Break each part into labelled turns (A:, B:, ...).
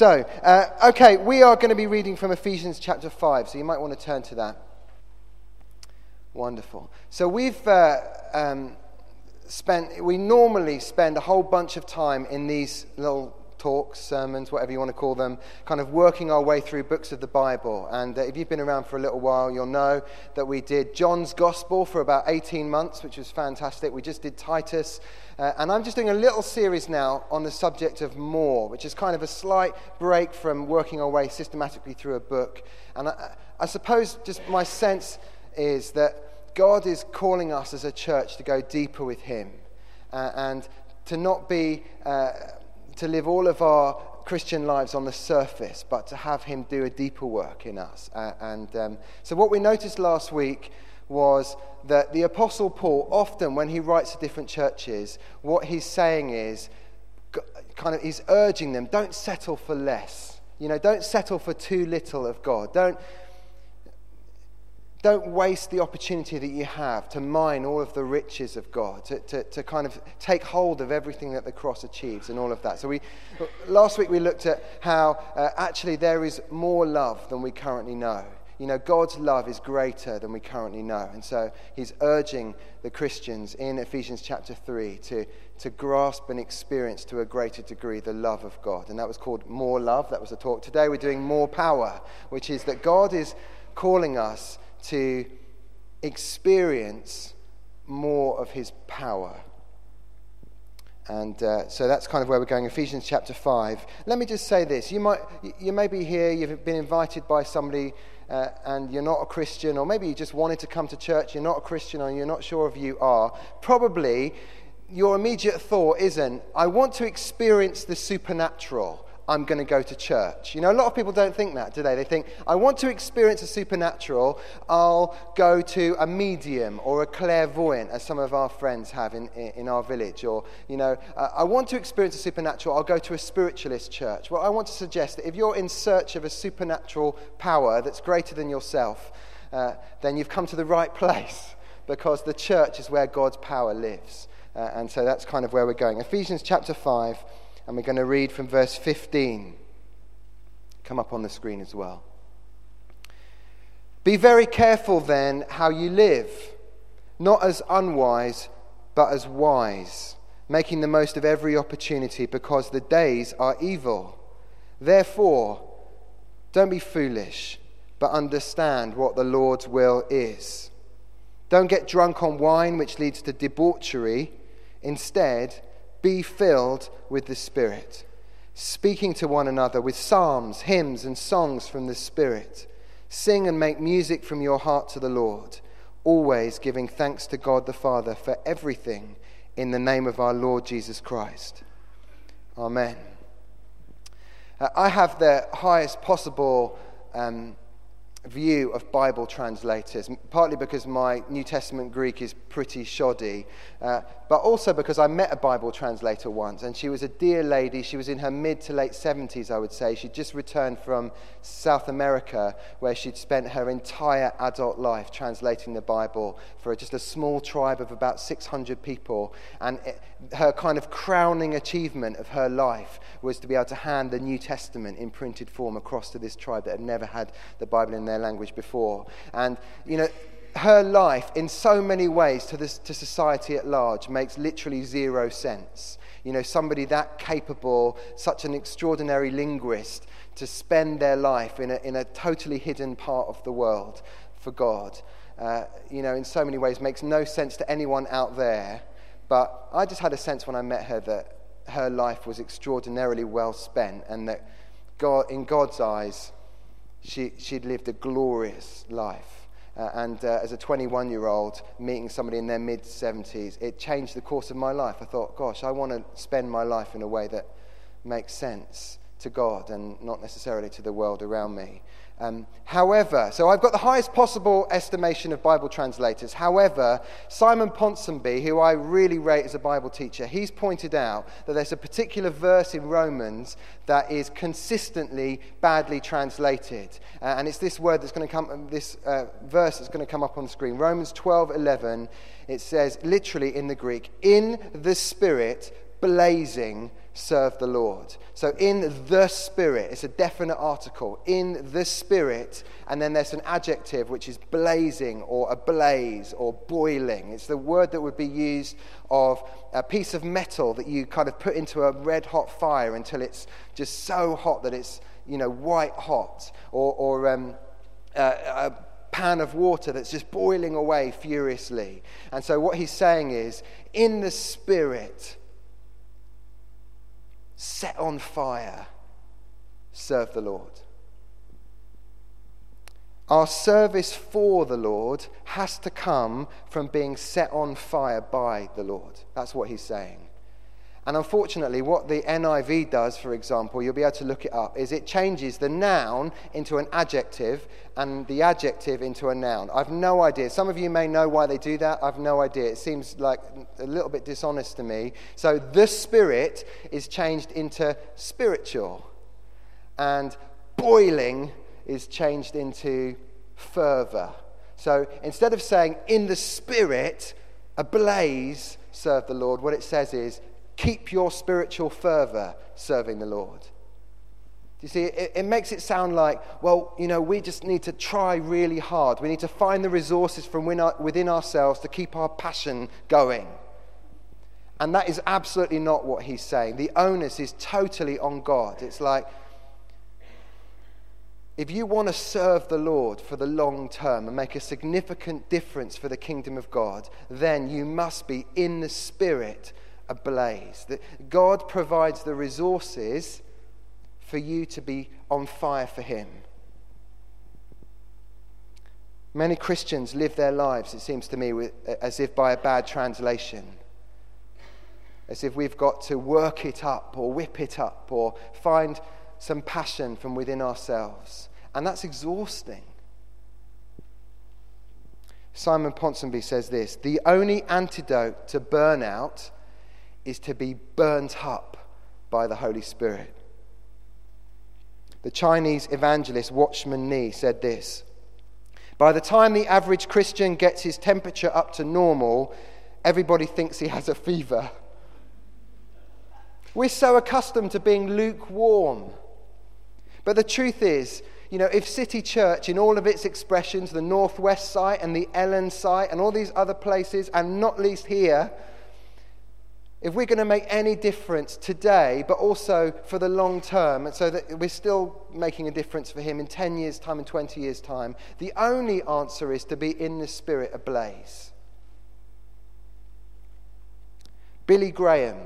A: So, uh, okay, we are going to be reading from Ephesians chapter 5, so you might want to turn to that. Wonderful. So, we've uh, um, spent, we normally spend a whole bunch of time in these little talks, sermons, whatever you want to call them, kind of working our way through books of the Bible. And uh, if you've been around for a little while, you'll know that we did John's Gospel for about 18 months, which was fantastic. We just did Titus. Uh, and I'm just doing a little series now on the subject of more, which is kind of a slight break from working our way systematically through a book. And I, I suppose just my sense is that God is calling us as a church to go deeper with Him uh, and to not be. Uh, to live all of our Christian lives on the surface, but to have Him do a deeper work in us. Uh, and um, so, what we noticed last week was that the Apostle Paul, often when he writes to different churches, what he's saying is, kind of, he's urging them, don't settle for less. You know, don't settle for too little of God. Don't, don't waste the opportunity that you have to mine all of the riches of God, to, to, to, kind of take hold of everything that the cross achieves and all of that. So, we, last week we looked at how uh, actually there is more love than we currently know. You know, God's love is greater than we currently know. And so he's urging the Christians in Ephesians chapter 3 to, to grasp and experience to a greater degree the love of God. And that was called more love. That was the talk. Today we're doing more power, which is that God is calling us to experience more of his power. And uh, so that's kind of where we're going. Ephesians chapter 5. Let me just say this. You, might, you may be here, you've been invited by somebody, uh, and you're not a Christian, or maybe you just wanted to come to church, you're not a Christian, or you're not sure if you are. Probably your immediate thought isn't, I want to experience the supernatural. I'm going to go to church. You know, a lot of people don't think that, do they? They think, I want to experience a supernatural, I'll go to a medium or a clairvoyant, as some of our friends have in, in our village. Or, you know, uh, I want to experience a supernatural, I'll go to a spiritualist church. Well, I want to suggest that if you're in search of a supernatural power that's greater than yourself, uh, then you've come to the right place because the church is where God's power lives. Uh, and so that's kind of where we're going. Ephesians chapter 5 and we're going to read from verse 15. Come up on the screen as well. Be very careful then how you live, not as unwise, but as wise, making the most of every opportunity because the days are evil. Therefore, don't be foolish, but understand what the Lord's will is. Don't get drunk on wine, which leads to debauchery. Instead, be filled with the Spirit, speaking to one another with psalms, hymns, and songs from the Spirit. Sing and make music from your heart to the Lord, always giving thanks to God the Father for everything in the name of our Lord Jesus Christ. Amen. Uh, I have the highest possible um, view of Bible translators, partly because my New Testament Greek is pretty shoddy, uh, but also because I met a Bible translator once, and she was a dear lady. She was in her mid to late 70s, I would say. She'd just returned from South America, where she'd spent her entire adult life translating the Bible for just a small tribe of about 600 people. And it, her kind of crowning achievement of her life was to be able to hand the New Testament in printed form across to this tribe that had never had the Bible in their language before. And, you know, her life, in so many ways, to, this, to society at large, makes literally zero sense. You know, somebody that capable, such an extraordinary linguist, to spend their life in a, in a totally hidden part of the world for God, uh, you know, in so many ways makes no sense to anyone out there. But I just had a sense when I met her that her life was extraordinarily well spent and that God, in God's eyes, she, she'd lived a glorious life. Uh, and uh, as a 21 year old, meeting somebody in their mid 70s, it changed the course of my life. I thought, gosh, I want to spend my life in a way that makes sense to God and not necessarily to the world around me. Um, however, so I've got the highest possible estimation of Bible translators. However, Simon Ponsonby, who I really rate as a Bible teacher, he's pointed out that there's a particular verse in Romans that is consistently badly translated. Uh, and it's this word that's going to come, this uh, verse that's going to come up on the screen. Romans 12 11, it says literally in the Greek, in the Spirit, blazing serve the Lord. So, in the Spirit, it's a definite article. In the Spirit, and then there's an adjective which is blazing or ablaze or boiling. It's the word that would be used of a piece of metal that you kind of put into a red hot fire until it's just so hot that it's, you know, white hot. Or, or um, uh, a pan of water that's just boiling away furiously. And so, what he's saying is, in the Spirit, set on fire, serve the Lord. Our service for the Lord has to come from being set on fire by the Lord. That's what he's saying. And unfortunately, what the NIV does, for example, you'll be able to look it up, is it changes the noun into an adjective and the adjective into a noun. I've no idea. Some of you may know why they do that. I've no idea. It seems like a little bit dishonest to me. So the spirit is changed into spiritual, and boiling is changed into fervor. So instead of saying in the spirit, ablaze, serve the Lord, what it says is Keep your spiritual fervor serving the Lord. Do you see, it, it, makes it sound like, well, you know, we just need to try really hard. We need to find the resources from within ourselves to keep our passion going. And that is absolutely not what he's saying. The onus is totally on God. It's like, if you want to serve the Lord for the long term and make a significant difference for the kingdom of God, then you must be in the Spirit ablaze. That God provides the resources for you to be on fire for Him. Many Christians live their lives, it seems to me, as if by a bad translation. As if we've got to work it up or whip it up or find some passion from within ourselves. And that's exhausting. Simon Ponsonby says this The only antidote to burnout is to be burnt up by the Holy Spirit. The Chinese evangelist Watchman Nee said this By the time the average Christian gets his temperature up to normal, everybody thinks he has a fever. We're so accustomed to being lukewarm. But the truth is, you know, if City Church, in all of its expressions, the Northwest site and the Ellen site and all these other places, and not least here, if we're going to make any difference today, but also for the long term, and so that we're still making a difference for Him in 10 years' time and 20 years' time, the only answer is to be in the Spirit ablaze. Billy Graham,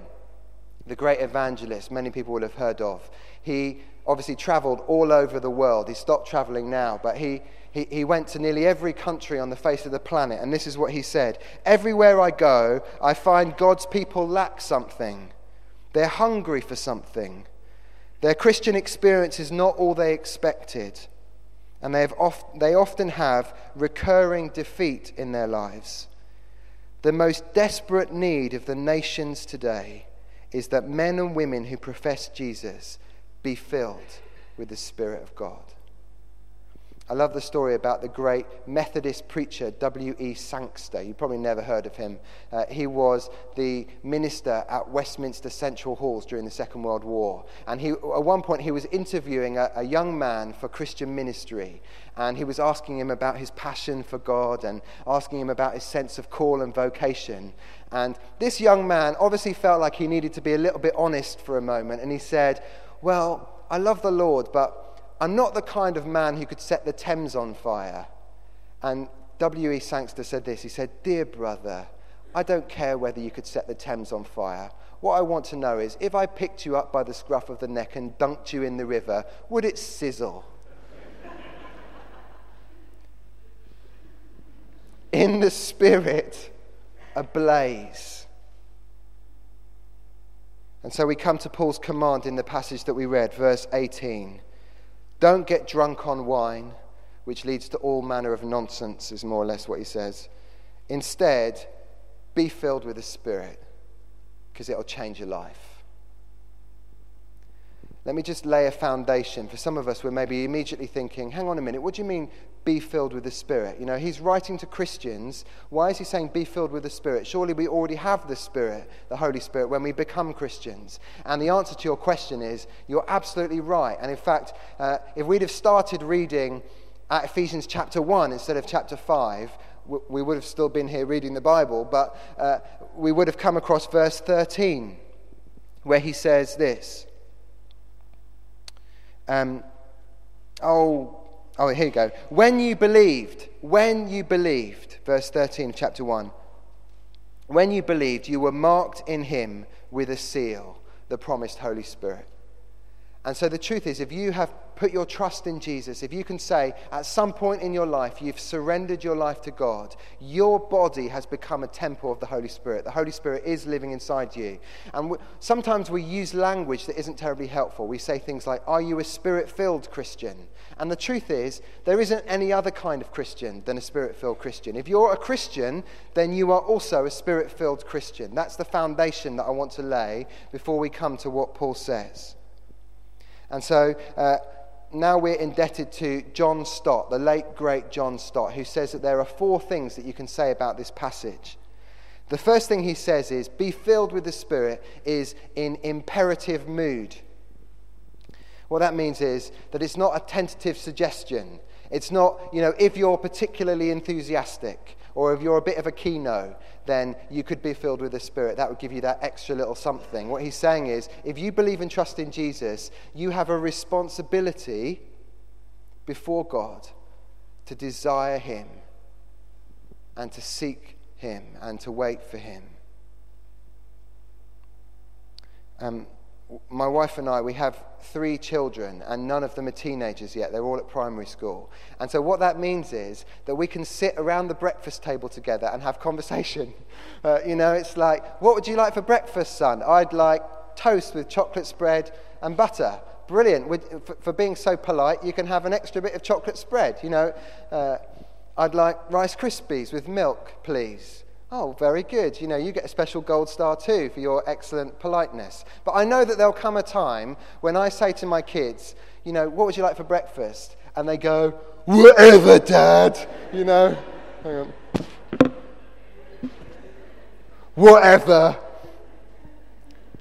A: the great evangelist, many people will have heard of, he obviously traveled all over the world. He stopped traveling now, but he he, he went to nearly every country on the face of the planet, and this is what he said Everywhere I go, I find God's people lack something. They're hungry for something. Their Christian experience is not all they expected, and they, oft, they often have recurring defeat in their lives. The most desperate need of the nations today is that men and women who profess Jesus be filled with the Spirit of God. I love the story about the great Methodist preacher W.E. Sangster. You probably never heard of him. Uh, he was the minister at Westminster Central Halls during the Second World War. And he, at one point, he was interviewing a, a young man for Christian ministry. And he was asking him about his passion for God and asking him about his sense of call and vocation. And this young man obviously felt like he needed to be a little bit honest for a moment. And he said, Well, I love the Lord, but I'm not the kind of man who could set the Thames on fire. And W.E. Sangster said this He said, Dear brother, I don't care whether you could set the Thames on fire. What I want to know is if I picked you up by the scruff of the neck and dunked you in the river, would it sizzle? in the spirit, ablaze. And so we come to Paul's command in the passage that we read, verse 18. Don't get drunk on wine, which leads to all manner of nonsense, is more or less what he says. Instead, be filled with the Spirit, because it'll change your life. let me just lay a foundation. For some of us, we're maybe immediately thinking, hang on a minute, what do you mean be filled with the Spirit? You know, he's writing to Christians. Why is he saying be filled with the Spirit? Surely we already have the Spirit, the Holy Spirit, when we become Christians. And the answer to your question is, you're absolutely right. And in fact, uh, if we'd have started reading at Ephesians chapter 1 instead of chapter 5, we would have still been here reading the Bible, but uh, we would have come across verse 13, where he says this. Um, oh, oh, here you go. When you believed, when you believed, verse 13 of chapter 1. When you believed, you were marked in him with a seal, the promised Holy Spirit. And so the truth is, if you have put your trust in Jesus, if you can say at some point in your life you've surrendered your life to God, your body has become a temple of the Holy Spirit. The Holy Spirit is living inside you. And we, sometimes we use language that isn't terribly helpful. We say things like, Are you a spirit filled Christian? And the truth is, there isn't any other kind of Christian than a spirit filled Christian. If you're a Christian, then you are also a spirit filled Christian. That's the foundation that I want to lay before we come to what Paul says. And so uh, now we're indebted to John Stott, the late great John Stott, who says that there are four things that you can say about this passage. The first thing he says is, be filled with the Spirit is in imperative mood. What that means is that it's not a tentative suggestion. It's not, you know, if you're particularly enthusiastic or if you're a bit of a keynote, then you could be filled with the Spirit. That would give you that extra little something. What he's saying is if you believe and trust in Jesus, you have a responsibility before God to desire Him and to seek Him and to wait for Him. Um, my wife and I, we have three children, and none of them are teenagers yet. They're all at primary school. And so, what that means is that we can sit around the breakfast table together and have conversation. Uh, you know, it's like, what would you like for breakfast, son? I'd like toast with chocolate spread and butter. Brilliant. For, for, being so polite, you can have an extra bit of chocolate spread. You know, uh, I'd like Rice Krispies with milk, please. Oh, very good. You know, you get a special gold star too for your excellent politeness. But I know that there'll come a time when I say to my kids, you know, what would you like for breakfast? And they go, whatever, Dad. You know, hang on. Whatever.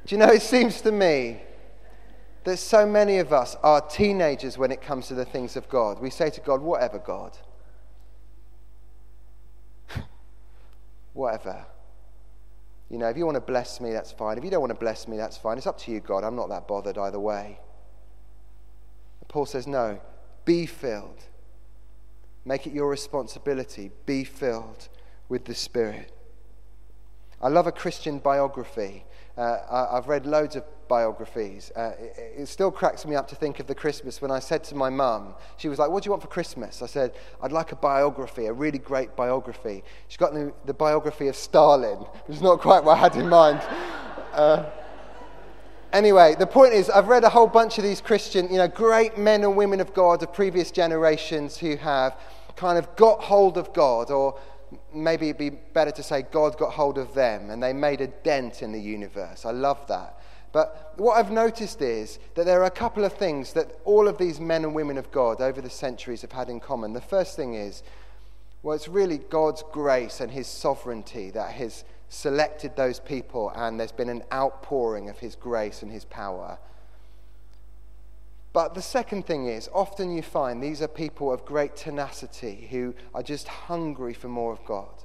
A: Do you know, it seems to me that so many of us are teenagers when it comes to the things of God. We say to God, whatever, God. Whatever. You know, if you want to bless me, that's fine. If you don't want to bless me, that's fine. It's up to you, God. I'm not that bothered either way. Paul says, no, be filled. Make it your responsibility. Be filled with the Spirit. I love a Christian biography. Uh, I, have read loads of biographies. Uh, it, it, still cracks me up to think of the Christmas when I said to my mum, she was like, What do you want for Christmas? I said, I'd like a biography, a really great biography. She got the, the biography of Stalin, which is not quite what I had in mind. Uh, anyway, the point is, I've read a whole bunch of these Christian, you know, great men and women of God of previous generations who have kind of got hold of God or maybe it'd be better to say God got hold of them and they made a dent in the universe. I love that. But what I've noticed is that there are a couple of things that all of these men and women of God over the centuries have had in common. The first thing is, well, it's really God's grace and His sovereignty that has selected those people, and there's been an outpouring of His grace and His power. But the second thing is, often you find these are people of great tenacity who are just hungry for more of God.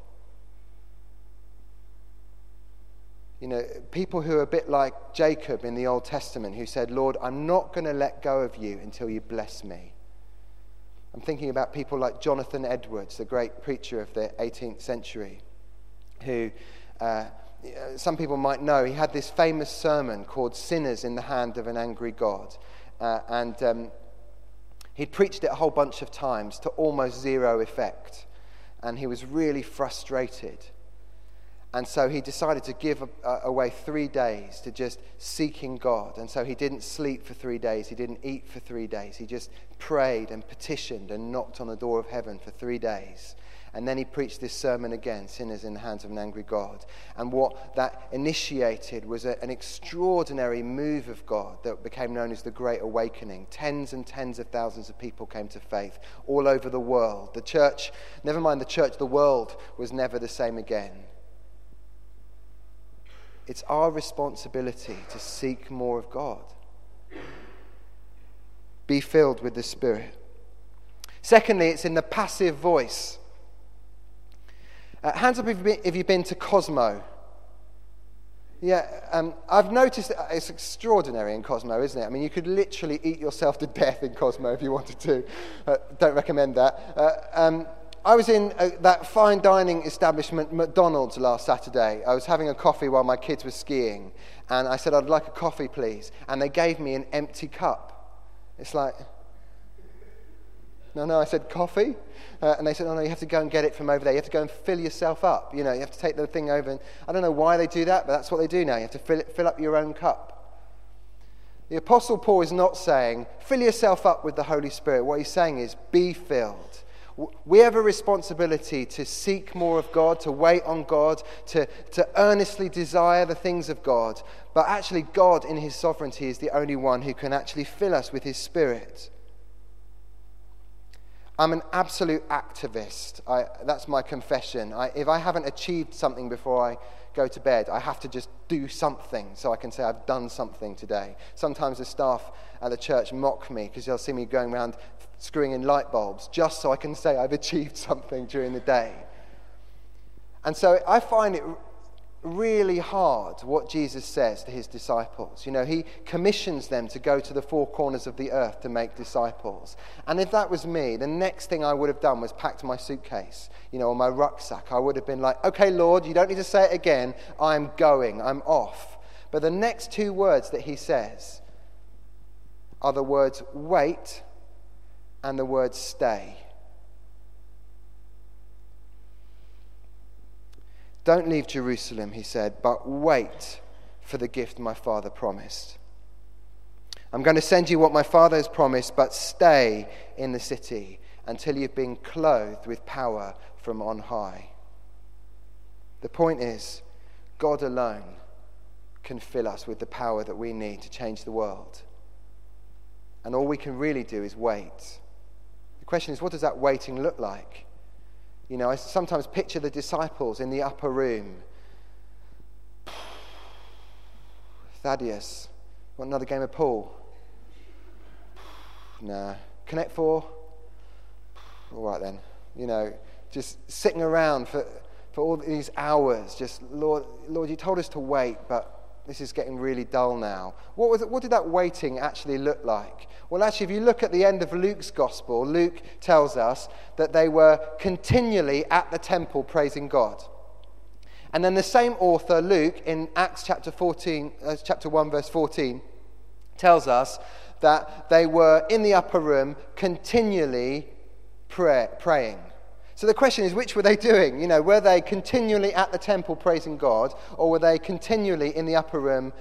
A: You know, people who are a bit like Jacob in the Old Testament, who said, Lord, I'm not going to let go of you until you bless me. I'm thinking about people like Jonathan Edwards, the great preacher of the 18th century, who uh, some people might know. He had this famous sermon called Sinners in the Hand of an Angry God. Uh, and um, he'd preached it a whole bunch of times to almost zero effect. And he was really frustrated. And so he decided to give away three days to just seeking God. And so he didn't sleep for three days. He didn't eat for three days. He just prayed and petitioned and knocked on the door of heaven for three days. And then he preached this sermon again Sinners in the Hands of an Angry God. And what that initiated was a, an extraordinary move of God that became known as the Great Awakening. Tens and tens of thousands of people came to faith all over the world. The church, never mind the church, the world was never the same again. It's our responsibility to seek more of God. Be filled with the Spirit. Secondly, it's in the passive voice. Uh, hands up if you've, been, if you've been to Cosmo. Yeah, um, I've noticed it's extraordinary in Cosmo, isn't it? I mean, you could literally eat yourself to death in Cosmo if you wanted to. Uh, don't recommend that. Uh, um, I was in uh, that fine dining establishment, McDonald's, last Saturday. I was having a coffee while my kids were skiing, and I said, I'd like a coffee, please. And they gave me an empty cup. It's like, no, no, I said coffee. Uh, and they said, oh, no, you have to go and get it from over there. You have to go and fill yourself up. You know, you have to take the thing over. And I don't know why they do that, but that's what they do now. You have to fill, it, fill up your own cup. The Apostle Paul is not saying, fill yourself up with the Holy Spirit. What he's saying is, be filled. We have a responsibility to seek more of God, to wait on God, to, to earnestly desire the things of God. But actually, God, in His sovereignty, is the only one who can actually fill us with His Spirit. I'm an absolute activist. I, that's my confession. I, if I haven't achieved something before I go to bed, I have to just do something so I can say I've done something today. Sometimes the staff at the church mock me because they'll see me going around screwing in light bulbs just so I can say I've achieved something during the day. And so I find it really hard what Jesus says to his disciples. You know, he commissions them to go to the four corners of the earth to make disciples. And if that was me, the next thing I would have done was packed my suitcase, you know, or my rucksack. I would have been like, okay, Lord, you don't need to say it again. I'm going, I'm off. But the next two words that he says are the words wait and the word stay. Don't leave Jerusalem, he said, but wait for the gift my father promised. I'm going to send you what my father has promised, but stay in the city until you've been clothed with power from on high. The point is, God alone can fill us with the power that we need to change the world. And all we can really do is wait. The question is, what does that waiting look like? You know, I sometimes picture the disciples in the upper room. Thaddeus, want another game of pool? nah. Connect four? All right then. You know, just sitting around for, for all these hours, just, Lord, Lord, you told us to wait, but this is getting really dull now. What, was it, what did that waiting actually look like? Well, actually, if you look at the end of Luke's gospel, Luke tells us that they were continually at the temple praising God. And then the same author, Luke, in Acts chapter, 14, uh, chapter 1, verse 14, tells us that they were in the upper room continually pray, praying. So the question is, which were they doing? You know, were they continually at the temple praising God, or were they continually in the upper room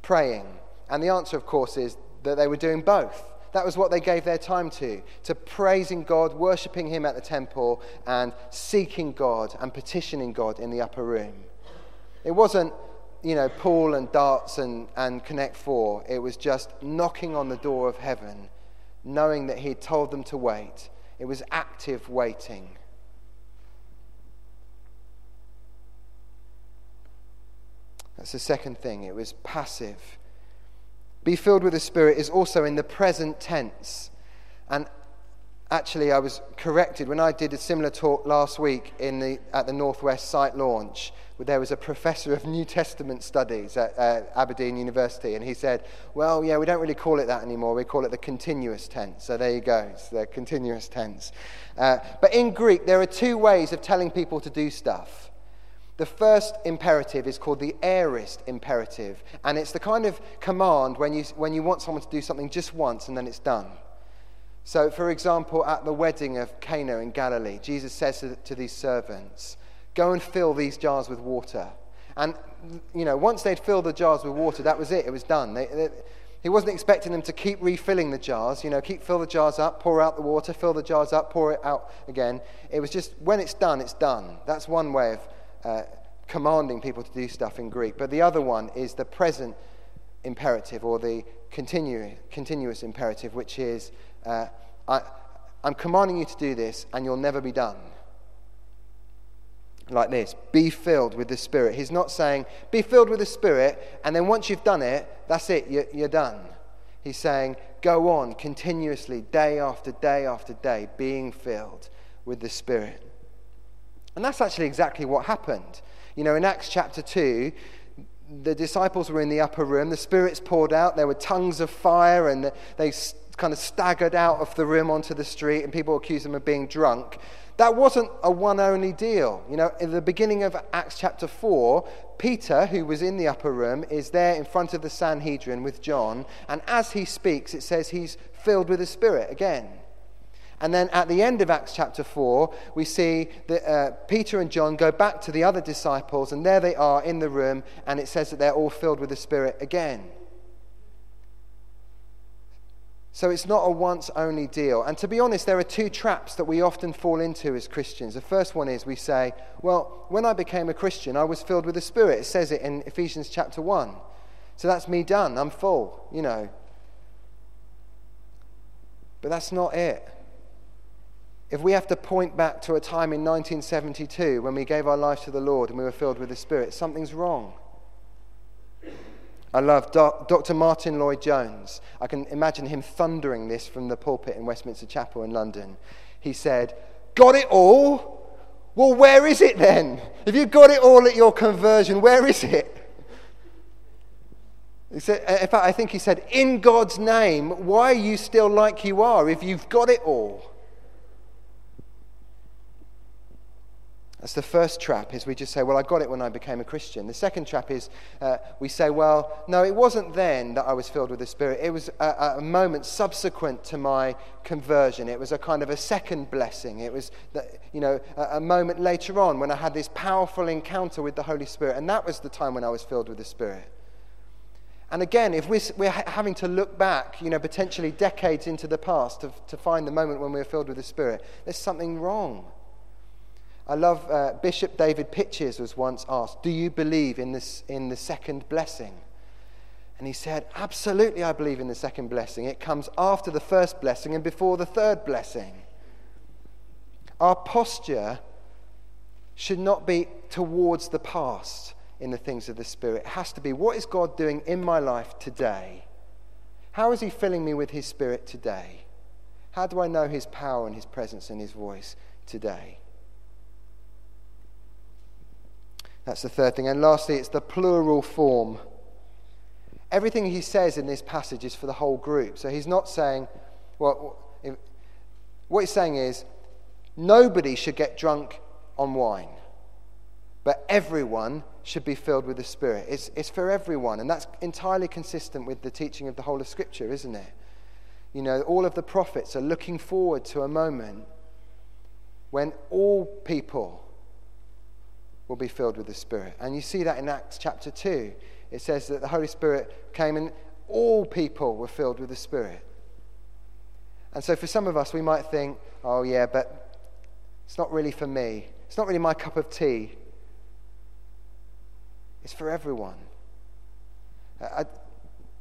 A: praying? And the answer, of course, is that they were doing both. That was what they gave their time to, to praising God, worshipping Him at the temple, and seeking God and petitioning God in the upper room. It wasn't, you know, pool and darts and, and Connect Four. It was just knocking on the door of heaven, knowing that He'd told them to wait. It was active waiting. That's the second thing. It was passive. Be filled with the Spirit is also in the present tense. And actually, I was corrected when I did a similar talk last week in the, at the Northwest site launch. Where there was a professor of New Testament studies at uh, Aberdeen University, and he said, Well, yeah, we don't really call it that anymore. We call it the continuous tense. So there you go, it's the continuous tense. Uh, but in Greek, there are two ways of telling people to do stuff. The first imperative is called the aorist imperative, and it's the kind of command when you, when you want someone to do something just once and then it's done. So, for example, at the wedding of Cana in Galilee, Jesus says to, to these servants, Go and fill these jars with water. And, you know, once they'd filled the jars with water, that was it, it was done. They, they, He wasn't expecting them to keep refilling the jars, you know, keep fill the jars up, pour out the water, fill the jars up, pour it out again. It was just when it's done, it's done. That's one way of uh, commanding people to do stuff in Greek. But the other one is the present imperative or the continu- continuous imperative, which is uh, I, I'm commanding you to do this and you'll never be done. Like this be filled with the Spirit. He's not saying be filled with the Spirit and then once you've done it, that's it, you're, you're done. He's saying go on continuously, day after day after day, being filled with the Spirit. And that's actually exactly what happened. You know, in Acts chapter 2, the disciples were in the upper room, the Spirit's poured out, there were tongues of fire, and they kind of staggered out of the room onto the street, and people accused them of being drunk. That wasn't a one only deal. You know, in the beginning of Acts chapter 4, Peter, who was in the upper room, is there in front of the Sanhedrin with John, and as he speaks, it says he's filled with the Spirit again. And then at the end of Acts chapter 4, we see that uh, Peter and John go back to the other disciples, and there they are in the room, and it says that they're all filled with the Spirit again. So it's not a once only deal. And to be honest, there are two traps that we often fall into as Christians. The first one is we say, well, when I became a Christian, I was filled with the Spirit. It says it in Ephesians chapter 1. So that's me done. I'm full, you know. But that's not it if we have to point back to a time in 1972 when we gave our lives to the Lord and we were filled with the Spirit, something's wrong. I love Dr. Martyn Lloyd-Jones. I can imagine him thundering this from the pulpit in Westminster Chapel in London. He said, Got it all? Well, where is it then? If you got it all at your conversion, where is it? He said, in fact, I think he said, In God's name, why are you still like you are if you've got it all? That's the first trap, is we just say, well, I got it when I became a Christian. The second trap is uh, we say, well, no, it wasn't then that I was filled with the Spirit. It was a, a, moment subsequent to my conversion. It was a kind of a second blessing. It was, the, you know, a, a moment later on when I had this powerful encounter with the Holy Spirit. And that was the time when I was filled with the Spirit. And again, if we're, we're having to look back, you know, potentially decades into the past to, to find the moment when we were filled with the Spirit, there's something wrong. I love uh, Bishop David Pytches was once asked, Do you believe in, this, in the second blessing? And he said, Absolutely, I believe in the second blessing. It comes after the first blessing and before the third blessing. Our posture should not be towards the past in the things of the Spirit. It has to be, What is God doing in my life today? How is He filling me with His Spirit today? How do I know His power and His presence and His voice today? That's the third thing. And lastly, it's the plural form. Everything he says in this passage is for the whole group. So he's not saying, well, what he's saying is, nobody should get drunk on wine, but everyone should be filled with the Spirit. It's, it's for everyone, and that's entirely consistent with the teaching of the whole of Scripture, isn't it? You know, all of the prophets are looking forward to a moment when all people will be filled with the Spirit. And you see that in Acts chapter 2. It says that the Holy Spirit came and all people were filled with the Spirit. And so for some of us, we might think, oh, yeah, but it's not really for me. It's not really my cup of tea. It's for everyone. I,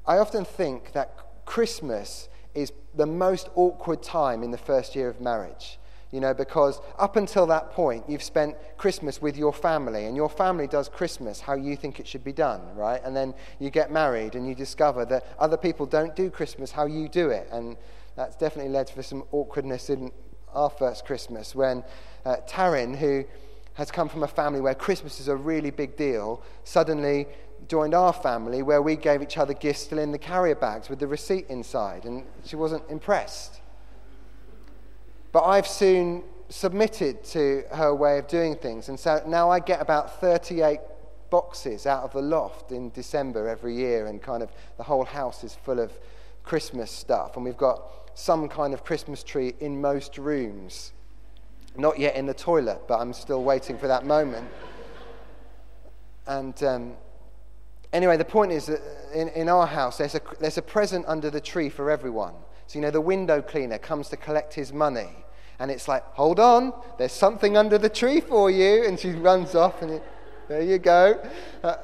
A: I often think that Christmas is the most awkward time in the first year of marriage you know, because up until that point, you've spent Christmas with your family, and your family does Christmas how you think it should be done, right? And then you get married and you discover that other people don't do Christmas how you do it. And that's definitely led to some awkwardness in our first Christmas when uh, Taryn, who has come from a family where Christmas is a really big deal, suddenly joined our family where we gave each other gifts still in the carrier bags with the receipt inside, and she wasn't impressed. But I've soon submitted to her way of doing things. And so now I get about 38 boxes out of the loft in December every year, and kind of the whole house is full of Christmas stuff. And we've got some kind of Christmas tree in most rooms. Not yet in the toilet, but I'm still waiting for that moment. And um, Anyway, the point is that in, in our house, there's a, there's a present under the tree for everyone. So, you know, the window cleaner comes to collect his money. And it's like, hold on, there's something under the tree for you. And she runs off, and it, there you go. Uh,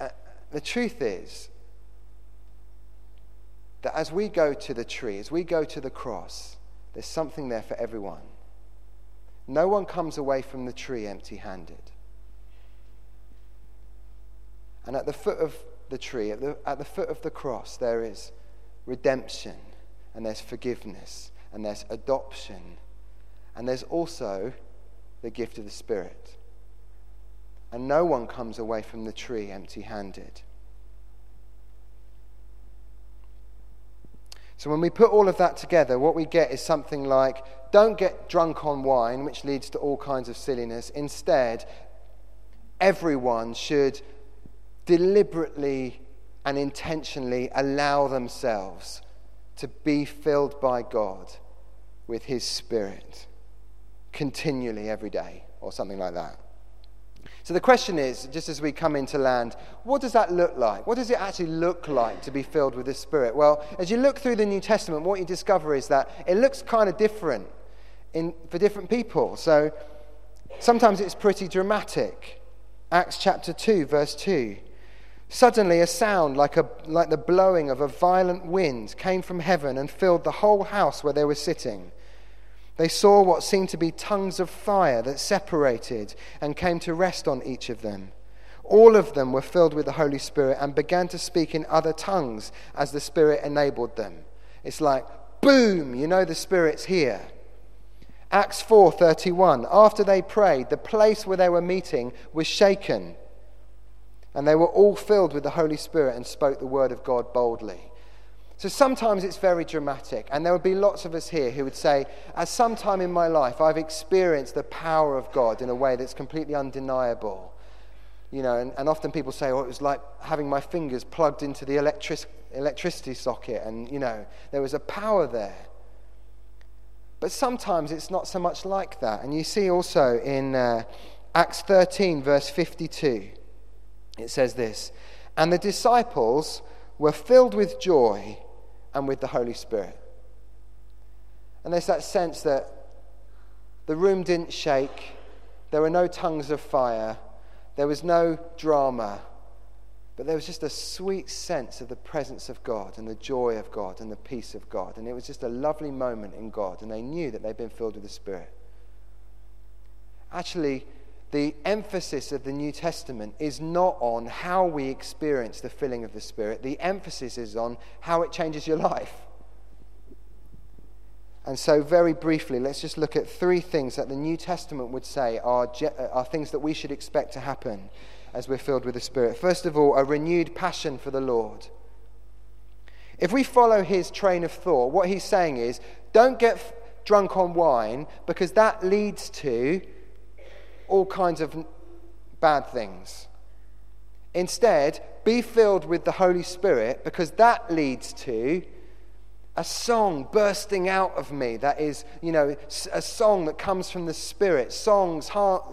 A: uh, the truth is that as we go to the tree, as we go to the cross, there's something there for everyone. No one comes away from the tree empty handed. And at the foot of the tree, at the, at the foot of the cross, there is redemption, and there's forgiveness, and there's adoption, and there's also the gift of the Spirit. And no one comes away from the tree empty handed. So when we put all of that together, what we get is something like don't get drunk on wine, which leads to all kinds of silliness. Instead, everyone should deliberately and intentionally allow themselves to be filled by God with His Spirit continually every day, or something like that. So the question is, just as we come into land, what does that look like? What does it actually look like to be filled with the Spirit? Well, as you look through the New Testament, what you discover is that it looks kind of different in, for different people. So sometimes it's pretty dramatic. Acts chapter 2, verse 2. Suddenly, a sound like, a, like the blowing of a violent wind came from heaven and filled the whole house where they were sitting. They saw what seemed to be tongues of fire that separated and came to rest on each of them. All of them were filled with the Holy Spirit and began to speak in other tongues as the Spirit enabled them. It's like, boom, you know the Spirit's here. Acts 4:31 After they prayed the place where they were meeting was shaken and they were all filled with the Holy Spirit and spoke the word of God boldly. So sometimes it's very dramatic, and there would be lots of us here who would say, At some time in my life, I've experienced the power of God in a way that's completely undeniable. You know, and, and often people say, Oh, it was like having my fingers plugged into the electric, electricity socket, and, you know, there was a power there. But sometimes it's not so much like that. And you see also in uh, Acts 13, verse 52 it says this And the disciples were filled with joy and with the Holy Spirit. And there's that sense that the room didn't shake, there were no tongues of fire, there was no drama, but there was just a sweet sense of the presence of God and the joy of God and the peace of God. And it was just a lovely moment in God, and they knew that they'd been filled with the Spirit. Actually, the emphasis of the New Testament is not on how we experience the filling of the Spirit, the emphasis is on how it changes your life. And so, very briefly, let's just look at three things that the New Testament would say are, are things that we should expect to happen as we're filled with the Spirit. First of all, a renewed passion for the Lord. If we follow his train of thought, what he's saying is don't get drunk on wine because that leads to all kinds of bad things. Instead, be filled with the Holy Spirit because that leads to a song bursting out of me that is, you know, a song that comes from the Spirit. Songs,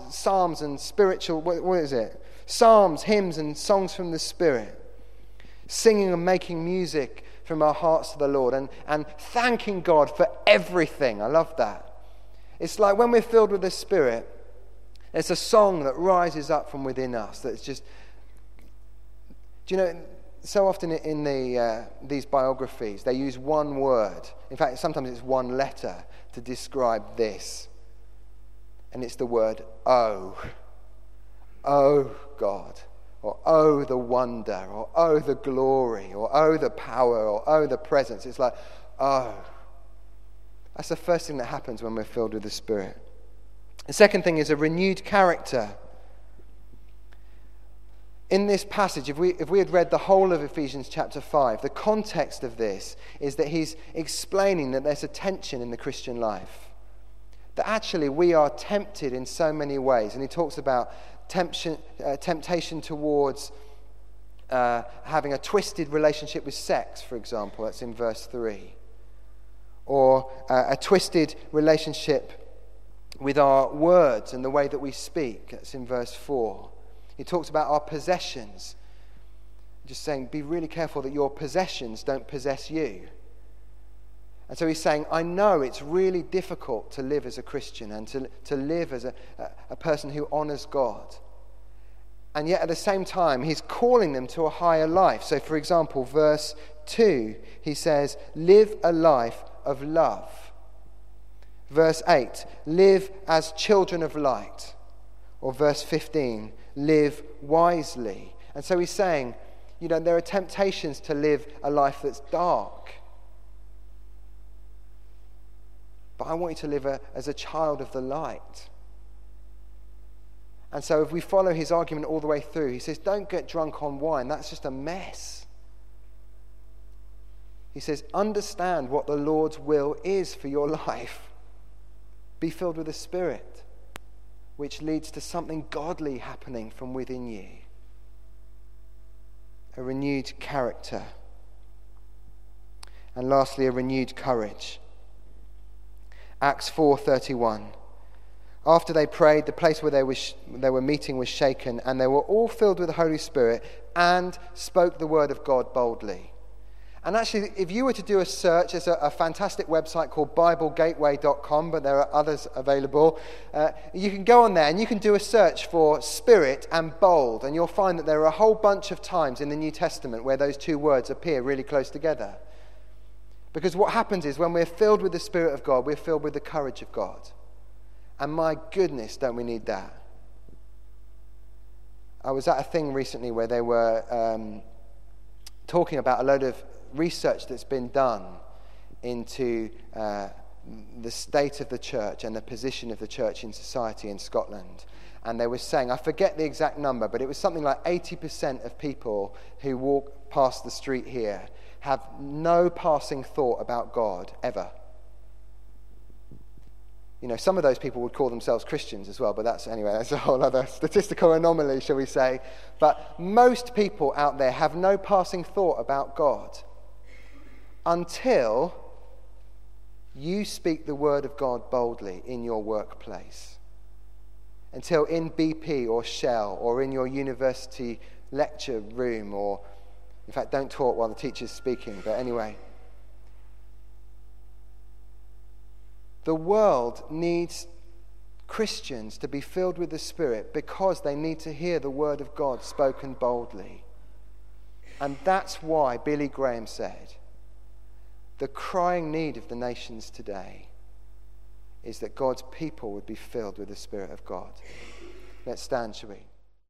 A: psalms, and spiritual, what, what is it? Psalms, hymns, and songs from the Spirit. Singing and making music from our hearts to the Lord and, and thanking God for everything. I love that. It's like when we're filled with the Spirit, it's a song that rises up from within us that's just. Do you know, so often in the, uh, these biographies, they use one word. In fact, sometimes it's one letter to describe this. And it's the word oh. Oh, God. Or oh, the wonder. Or oh, the glory. Or oh, the power. Or oh, the presence. It's like, oh. That's the first thing that happens when we're filled with the Spirit. The second thing is a renewed character. In this passage, if we, if we had read the whole of Ephesians chapter 5, the context of this is that he's explaining that there's a tension in the Christian life. That actually we are tempted in so many ways. And he talks about temptation, uh, temptation towards uh, having a twisted relationship with sex, for example. That's in verse 3. Or uh, a twisted relationship with our words and the way that we speak. That's in verse 4. He talks about our possessions. Just saying, be really careful that your possessions don't possess you. And so he's saying, I know it's really difficult to live as a Christian and to, to live as a, a person who honors God. And yet at the same time, he's calling them to a higher life. So, for example, verse 2, he says, Live a life of love. Verse 8, live as children of light. Or verse 15, live wisely. And so he's saying, you know, there are temptations to live a life that's dark. But I want you to live a, as a child of the light. And so, if we follow his argument all the way through, he says, Don't get drunk on wine. That's just a mess. He says, Understand what the Lord's will is for your life. Be filled with the Spirit, which leads to something godly happening from within you a renewed character. And lastly, a renewed courage. Acts 4:31. After they prayed, the place where they, was, they were meeting was shaken, and they were all filled with the Holy Spirit and spoke the word of God boldly. And actually, if you were to do a search, there's a, a fantastic website called BibleGateway.com, but there are others available. Uh, you can go on there and you can do a search for spirit and bold, and you'll find that there are a whole bunch of times in the New Testament where those two words appear really close together. Because what happens is when we're filled with the Spirit of God, we're filled with the courage of God. And my goodness, don't we need that? I was at a thing recently where they were um, talking about a load of research that's been done into uh, the state of the church and the position of the church in society in Scotland. And they were saying, I forget the exact number, but it was something like 80% of people who walk past the street here have no passing thought about God ever. You know, some of those people would call themselves Christians as well, but that's anyway, that's a whole other statistical anomaly, shall we say. But most people out there have no passing thought about God until you speak the word of God boldly in your workplace. Until in BP or Shell or in your university lecture room or in fact, don't talk while the teacher's speaking, but anyway. The world needs Christians to be filled with the Spirit because they need to hear the Word of God spoken boldly. And that's why Billy Graham said the crying need of the nations today is that God's people would be filled with the Spirit of God. Let's stand, shall we?